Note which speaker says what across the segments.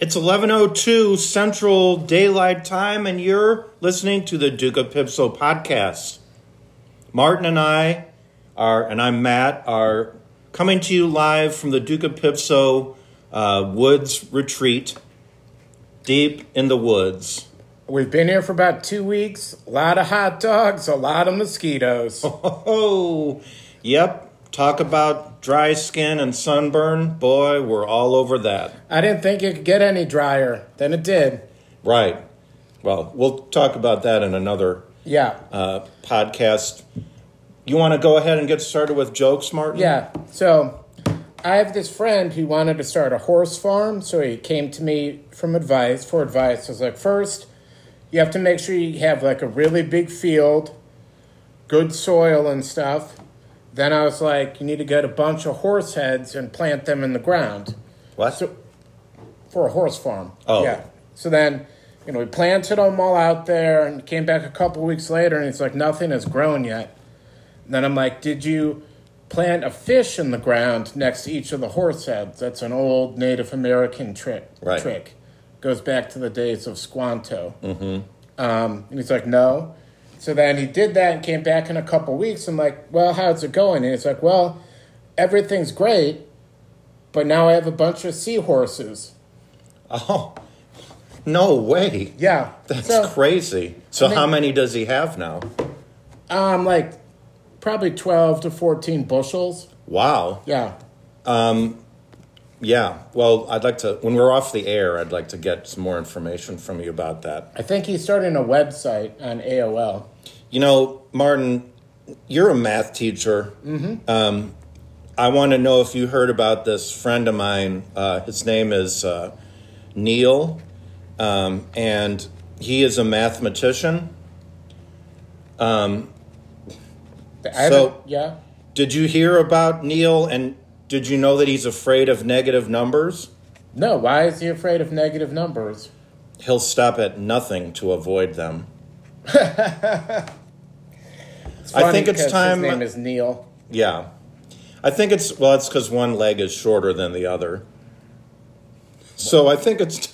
Speaker 1: It's 11:02 Central Daylight Time and you're listening to the Duke of Pipso podcast. Martin and I are and I'm Matt are coming to you live from the Duke of Pipso uh, Woods Retreat deep in the woods.
Speaker 2: We've been here for about 2 weeks. A lot of hot dogs, a lot of mosquitoes.
Speaker 1: Oh, yep. Talk about dry skin and sunburn. Boy, we're all over that.
Speaker 2: I didn't think it could get any drier. than it did.
Speaker 1: Right. Well, we'll talk about that in another
Speaker 2: Yeah.
Speaker 1: uh, podcast. You want to go ahead and get started with jokes, Martin?
Speaker 2: Yeah. So I have this friend who wanted to start a horse farm. So he came to me from advice for advice. I was like, first, you have to make sure you have like a really big field, good soil and stuff. Then I was like, you need to get a bunch of horse heads and plant them in the ground
Speaker 1: What?
Speaker 2: So- for a horse farm.
Speaker 1: Oh.
Speaker 2: Yeah. So then, you know, we planted them all out there and came back a couple weeks later and it's like, nothing has grown yet. And then I'm like, did you plant a fish in the ground next to each of the horse heads? That's an old Native American trick.
Speaker 1: Right.
Speaker 2: Trick. Goes back to the days of Squanto. Mm-hmm. Um, and he's like, no. So then he did that and came back in a couple weeks. I'm like, well, how's it going? And he's like, well, everything's great, but now I have a bunch of seahorses.
Speaker 1: oh, no way.
Speaker 2: Yeah.
Speaker 1: That's
Speaker 2: so,
Speaker 1: crazy. So,
Speaker 2: I mean-
Speaker 1: how many does he have now?
Speaker 2: Um, like probably 12 to 14 bushels.
Speaker 1: Wow.
Speaker 2: Yeah.
Speaker 1: Yeah. Well, I'd like to, when we're off the air, I'd like to get some more information from you about that.
Speaker 2: I think he's starting a website on AOL.
Speaker 1: You know, Martin, you're a math teacher. Mm-hmm. Um, I want to know if you heard about this friend of mine. Uh, his name is uh, Neil, um, and he is a mathematician.
Speaker 2: I
Speaker 1: So-
Speaker 2: yeah.
Speaker 1: Did you hear about Neil, and did you know that he's afraid of negative numbers?
Speaker 2: No, why is he afraid of negative numbers?
Speaker 1: He'll stop at nothing to avoid them. I think it's time-
Speaker 2: His name is Neil.
Speaker 1: Yeah. I think it's, well, it's because one leg is shorter than the other. So I think it's t-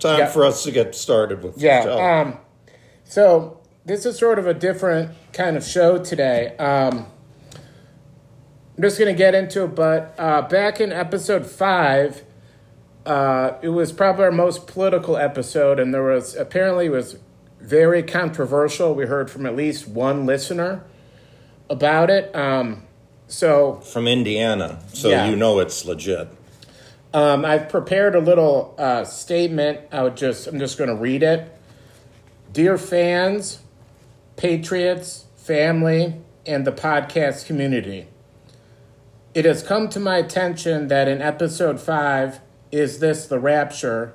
Speaker 1: time
Speaker 2: Yeah.
Speaker 1: for us to get started with the
Speaker 2: Yeah. Um, so this is sort of a different kind of show today. Um, I'm just going to get into it, but uh, back in episode five, uh, it was probably our most political episode, and there was apparently it was very controversial. We heard from at least one listener about it. Um, so
Speaker 1: From Indiana, so
Speaker 2: Yeah.
Speaker 1: you know it's legit.
Speaker 2: Um, I've prepared a little uh, statement. I would just I'm just going to read it. Dear fans, patriots, family, and the podcast community, it has come to my attention that in episode five, "Is This the Rapture?"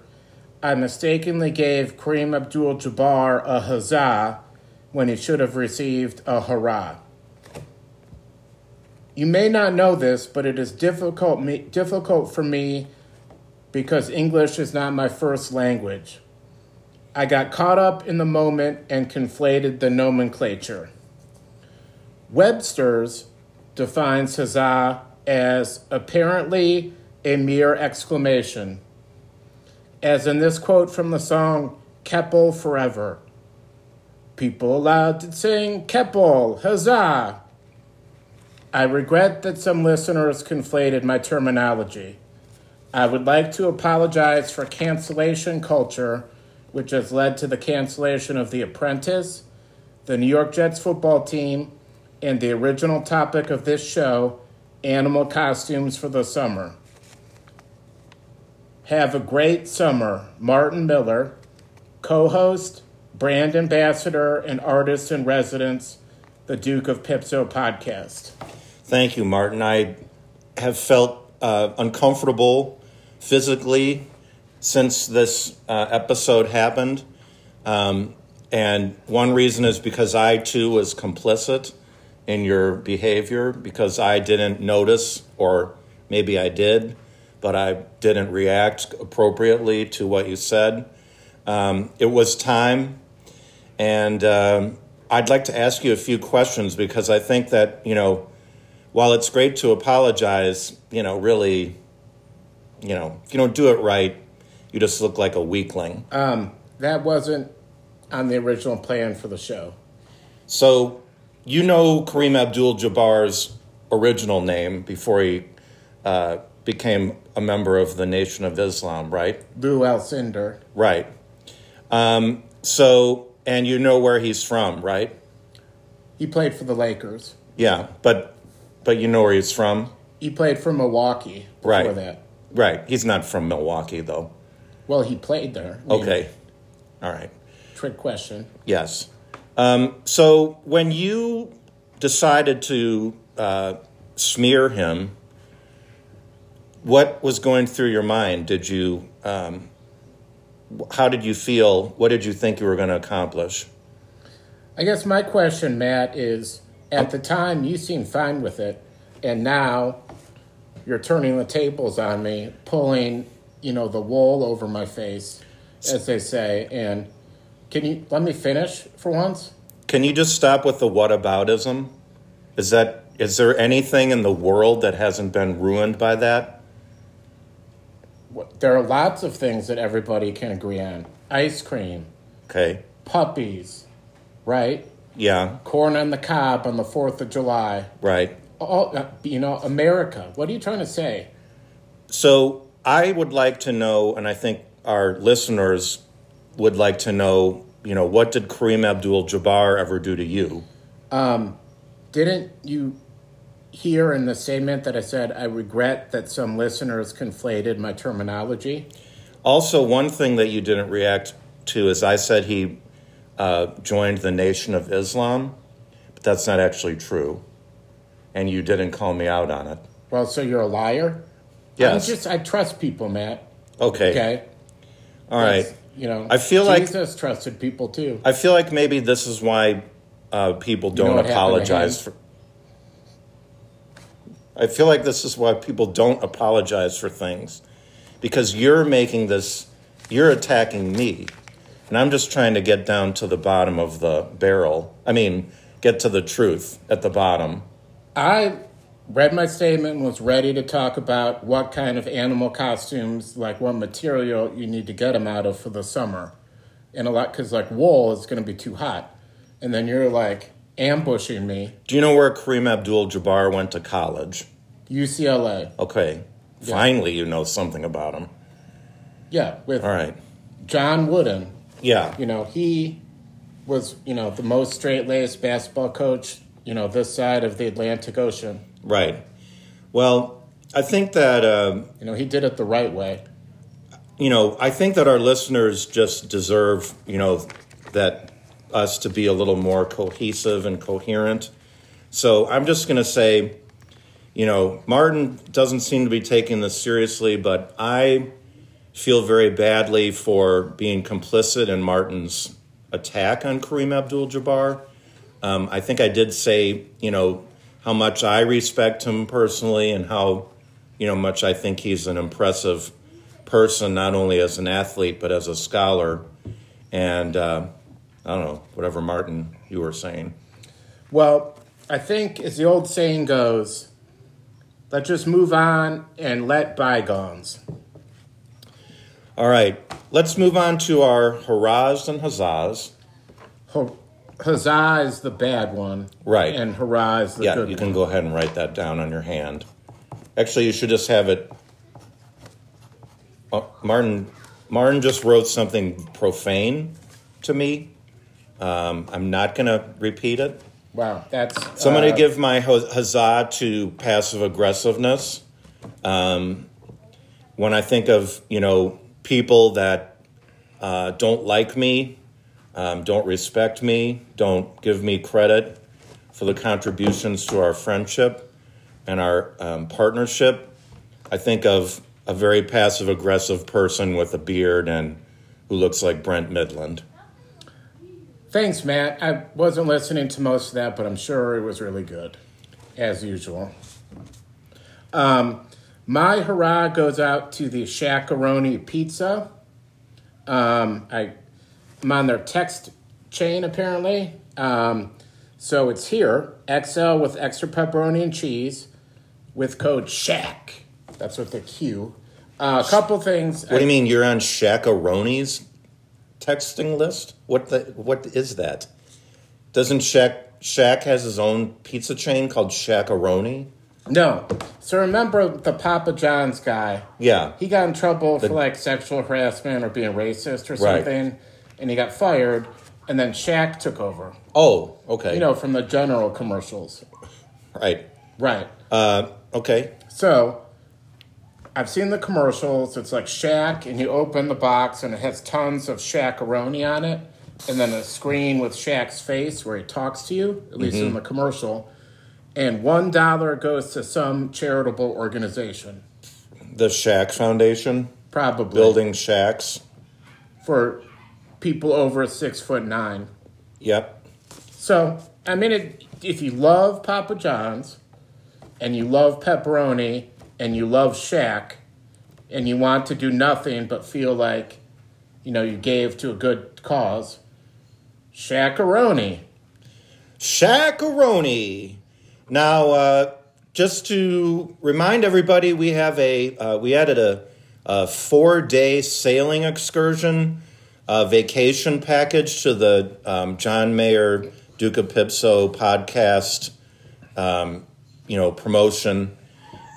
Speaker 2: I mistakenly gave Kareem Abdul-Jabbar a huzzah when he should have received a hurrah. You may not know this, but it is difficult me, difficult for me because English is not my first language. I got caught up in the moment and conflated the nomenclature. Webster's defines huzzah as apparently a mere exclamation, as in this quote from the song Keppel Forever. People allowed to sing Keppel, huzzah! I regret that some listeners conflated my terminology. I would like to apologize for cancellation culture, which has led to the cancellation of The Apprentice, the New York Jets football team, and the original topic of this show, animal costumes for the summer. Have a great summer, Martin Miller, co host, brand ambassador, and artist in residence, the Duke of Pipso podcast.
Speaker 1: Thank you, Martin. I have felt uh, uncomfortable physically since this uh, episode happened. Um, and one reason is because I too was complicit in your behavior because I didn't notice, or maybe I did, but I didn't react appropriately to what you said. Um, it was time, and um, I'd like to ask you a few questions because I think that, you know, while it's great to apologize, you know, really, you know, if you don't do it right, you just look like a weakling.
Speaker 2: Um, that wasn't on the original plan for the show.
Speaker 1: So, you know Kareem Abdul Jabbar's original name before he uh, became a member of the Nation of Islam, right?
Speaker 2: Lew Alcindor.
Speaker 1: Right. Um, so, and you know where he's from, right?
Speaker 2: He played for the Lakers.
Speaker 1: Yeah, but but you know where he's from,
Speaker 2: He played for Milwaukee before
Speaker 1: Right.
Speaker 2: that.
Speaker 1: right? He's not from Milwaukee, though.
Speaker 2: Well, he played there. I mean,
Speaker 1: Okay, all right.
Speaker 2: Trick question.
Speaker 1: Yes. Um, so when you decided to uh, smear him, what was going through your mind? Did you? Um, how did you feel? What did you think you were going to accomplish?
Speaker 2: I guess my question, Matt, is at the time you seemed fine with it, and now you're turning the tables on me, pulling, you know, the wool over my face, as they say. And can you let me finish for once?
Speaker 1: Can you just stop with the whataboutism? Is that is there anything in the world that hasn't been ruined by that?
Speaker 2: There are lots of things that everybody can agree on: ice cream,
Speaker 1: Okay.
Speaker 2: puppies, right?
Speaker 1: Yeah.
Speaker 2: Corn on the cob on the Fourth of July.
Speaker 1: Right.
Speaker 2: Oh, uh, you know, America. What are you trying to say?
Speaker 1: So I would like to know, and I think our listeners would like to know, you know, what did Kareem Abdul-Jabbar ever do to you?
Speaker 2: Didn't you hear in the statement that I said I regret that some listeners conflated my terminology?
Speaker 1: Also, one thing that you didn't react to is I said he uh, joined the Nation of Islam, but that's not actually true, and you didn't call me out on it.
Speaker 2: Well, so you're a liar?
Speaker 1: Yes.
Speaker 2: I'm just I trust people, Matt.
Speaker 1: Okay.
Speaker 2: Okay.
Speaker 1: All right.
Speaker 2: You know,
Speaker 1: I feel like-
Speaker 2: Jesus trusted people too.
Speaker 1: I feel like maybe this is why uh, people don't
Speaker 2: happened to
Speaker 1: apologize for. I feel like this is why people don't apologize for things, because you're making this, you're attacking me, and I'm just trying to get down to the bottom of the barrel. I mean, get to the truth at the bottom.
Speaker 2: I read my statement and was ready to talk about what kind of animal costumes, like what material you need to get them out of for the summer. And a lot, because like wool is going to be too hot. And then you're like ambushing me,
Speaker 1: Do you know where Kareem Abdul-Jabbar went to college?
Speaker 2: UCLA.
Speaker 1: Okay,
Speaker 2: Yeah.
Speaker 1: finally you know something about him.
Speaker 2: Yeah, with
Speaker 1: All right.
Speaker 2: John Wooden.
Speaker 1: Yeah.
Speaker 2: You know, he was, you know, the most straight laced basketball coach, you know, this side of the Atlantic Ocean.
Speaker 1: Right. Well, I think that. um
Speaker 2: You know, he did it the right way.
Speaker 1: you know, I think that our listeners just deserve, you know, that us to be a little more cohesive and coherent. So I'm just going to say, you know, Martin doesn't seem to be taking this seriously, but I feel very badly for being complicit in Martin's attack on Kareem Abdul Jabbar. Um, I think I did say, you know, how much I respect him personally and how, you know, much I think he's an impressive person, not only as an athlete, but as a scholar. And uh, I don't know, whatever, Martin, you were saying.
Speaker 2: Well, I think, as the old saying goes, let's just move on and let bygones.
Speaker 1: All right, let's move on to our hurrahs and huzzas.
Speaker 2: Hu- Huzzah is the bad one.
Speaker 1: Right.
Speaker 2: And hurrah is the good one.
Speaker 1: Yeah,
Speaker 2: good
Speaker 1: you
Speaker 2: one.
Speaker 1: can go ahead and write that down on your hand. Actually, you should just have it. Oh, Martin, Martin just wrote something profane to me. Um, I'm not going to repeat it.
Speaker 2: Wow, that's.
Speaker 1: So I'm going to give my hu- huzzah to passive aggressiveness. Um, when I think of you know people that uh, don't like me, um, don't respect me, don't give me credit for the contributions to our friendship and our um, partnership, I think of a very passive aggressive person with a beard and who looks like Brent Mydland.
Speaker 2: Thanks, Matt. I wasn't listening to most of that, but I'm sure it was really good, as usual. Um, my hurrah goes out to the Shaq-a-Roni Pizza. Um, I, I'm on their text chain apparently. Um, so it's here XL with extra pepperoni and cheese with code SHAK. That's with the Q. Uh, a couple things.
Speaker 1: What do you mean you're on Shaq-a-Roni's texting list? What the what is that? Doesn't Shaq Shaq has his own pizza chain called Shaq-a-Roni?
Speaker 2: No. So remember the Papa John's guy?
Speaker 1: Yeah.
Speaker 2: He got in trouble for like sexual harassment or being racist or
Speaker 1: Right.
Speaker 2: something, and he got fired. And then Shaq took over.
Speaker 1: Oh, okay.
Speaker 2: You know, from the general commercials.
Speaker 1: right.
Speaker 2: Right.
Speaker 1: Uh, okay.
Speaker 2: So I've seen the commercials. It's like Shaq, and you open the box, and it has tons of Shaq-a-Roni on it, and then a screen with Shaq's face where he talks to you, at least in the commercial. And one dollar goes to some charitable organization,
Speaker 1: The Shaq Foundation
Speaker 2: probably
Speaker 1: building shacks.
Speaker 2: for people over six foot nine.
Speaker 1: Yep.
Speaker 2: So I mean, it, if you love Papa John's, and you love pepperoni, and you love Shaq, and you want to do nothing but feel like, you know, you gave to a good cause, Shaq-a-Roni.
Speaker 1: Shaq-a-Roni. Now, uh, just to remind everybody, we have a uh, we added a, a four day sailing excursion uh, vacation package to the um, John Mayer Duke of Pipso podcast, um, you know, promotion,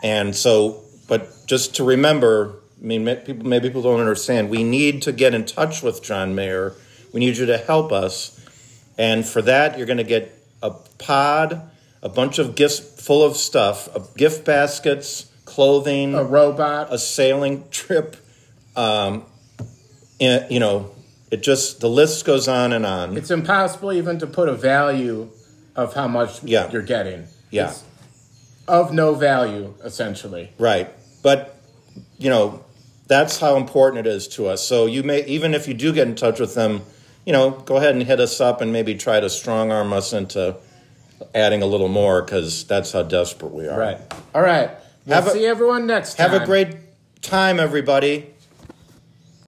Speaker 1: and so. But just to remember, I mean, people maybe people don't understand. We need to get in touch with John Mayer. We need you to help us. And for that, you're going to get a pod, a bunch of gifts full of stuff, gift baskets, clothing,
Speaker 2: A robot.
Speaker 1: a sailing trip. Um, and, you know, it just, the list goes on and on.
Speaker 2: it's impossible even to put a value of how much
Speaker 1: Yeah.
Speaker 2: you're getting.
Speaker 1: Yeah.
Speaker 2: It's of no value, essentially.
Speaker 1: Right. But, you know, that's how important it is to us. So you may, even if you do get in touch with them, you know, go ahead and hit us up and maybe try to strong arm us into adding a little more because that's how desperate we are.
Speaker 2: Right. All right. We'll
Speaker 1: Have a-
Speaker 2: see everyone next time.
Speaker 1: Have a great time, everybody.